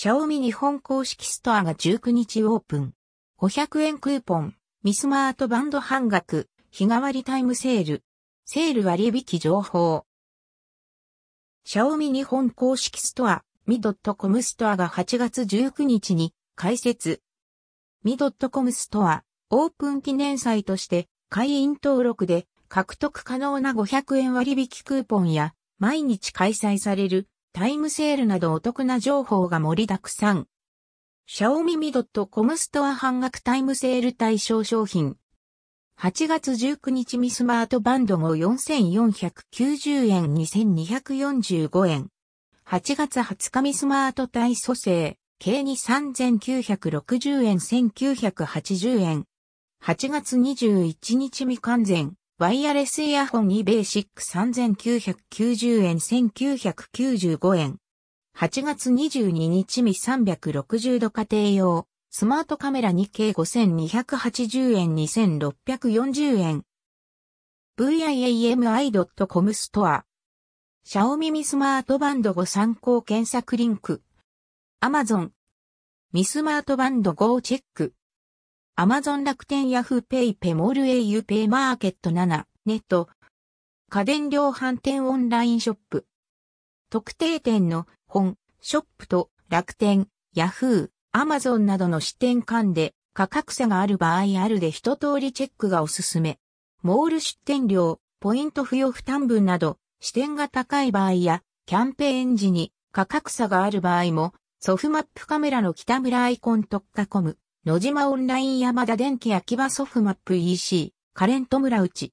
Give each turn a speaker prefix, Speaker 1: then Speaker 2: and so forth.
Speaker 1: シャオミ日本公式ストアが19日オープン。500円クーポン、 Mi スマートバンド半額、日替わりタイムセール。セール割引情報。シャオミ日本公式ストア、 Mi ドットコムストアが8月19日に開設。 Mi ドットコムストア、オープン記念祭として会員登録で獲得可能な500円割引クーポンや毎日開催されるタイムセールなどお得な情報が盛りだくさん。シャオミミドットコムストア半額タイムセール対象商品。8月19日ミスマートバンド号4490円2245円。8月20日ミスマート対組成、計に3960円1980円。8月21日未完全、ワイヤレスイヤホン e ベーシック3990円1995円。8月22日未360度家庭用、スマートカメラ 2K 5280円2640円。viami.com ストア。シャオミミスマートバンド5参考検索リンク。アマゾン。ミスマートバンド5チェック。アマゾン楽天ヤフーペイペモール au ペイマーケット7ネット。家電量販店オンラインショップ。特定店の本、ショップと楽天、ヤフー、アマゾンなどの支店間で価格差がある場合あるで一通りチェックがおすすめ。モール出店料、ポイント付与負担分など、支店が高い場合や、キャンペーン時に価格差がある場合も、ソフマップカメラの北村アイコン特化コム、野島オンライン山田電機秋葉ソフマップ EC、カレント村内。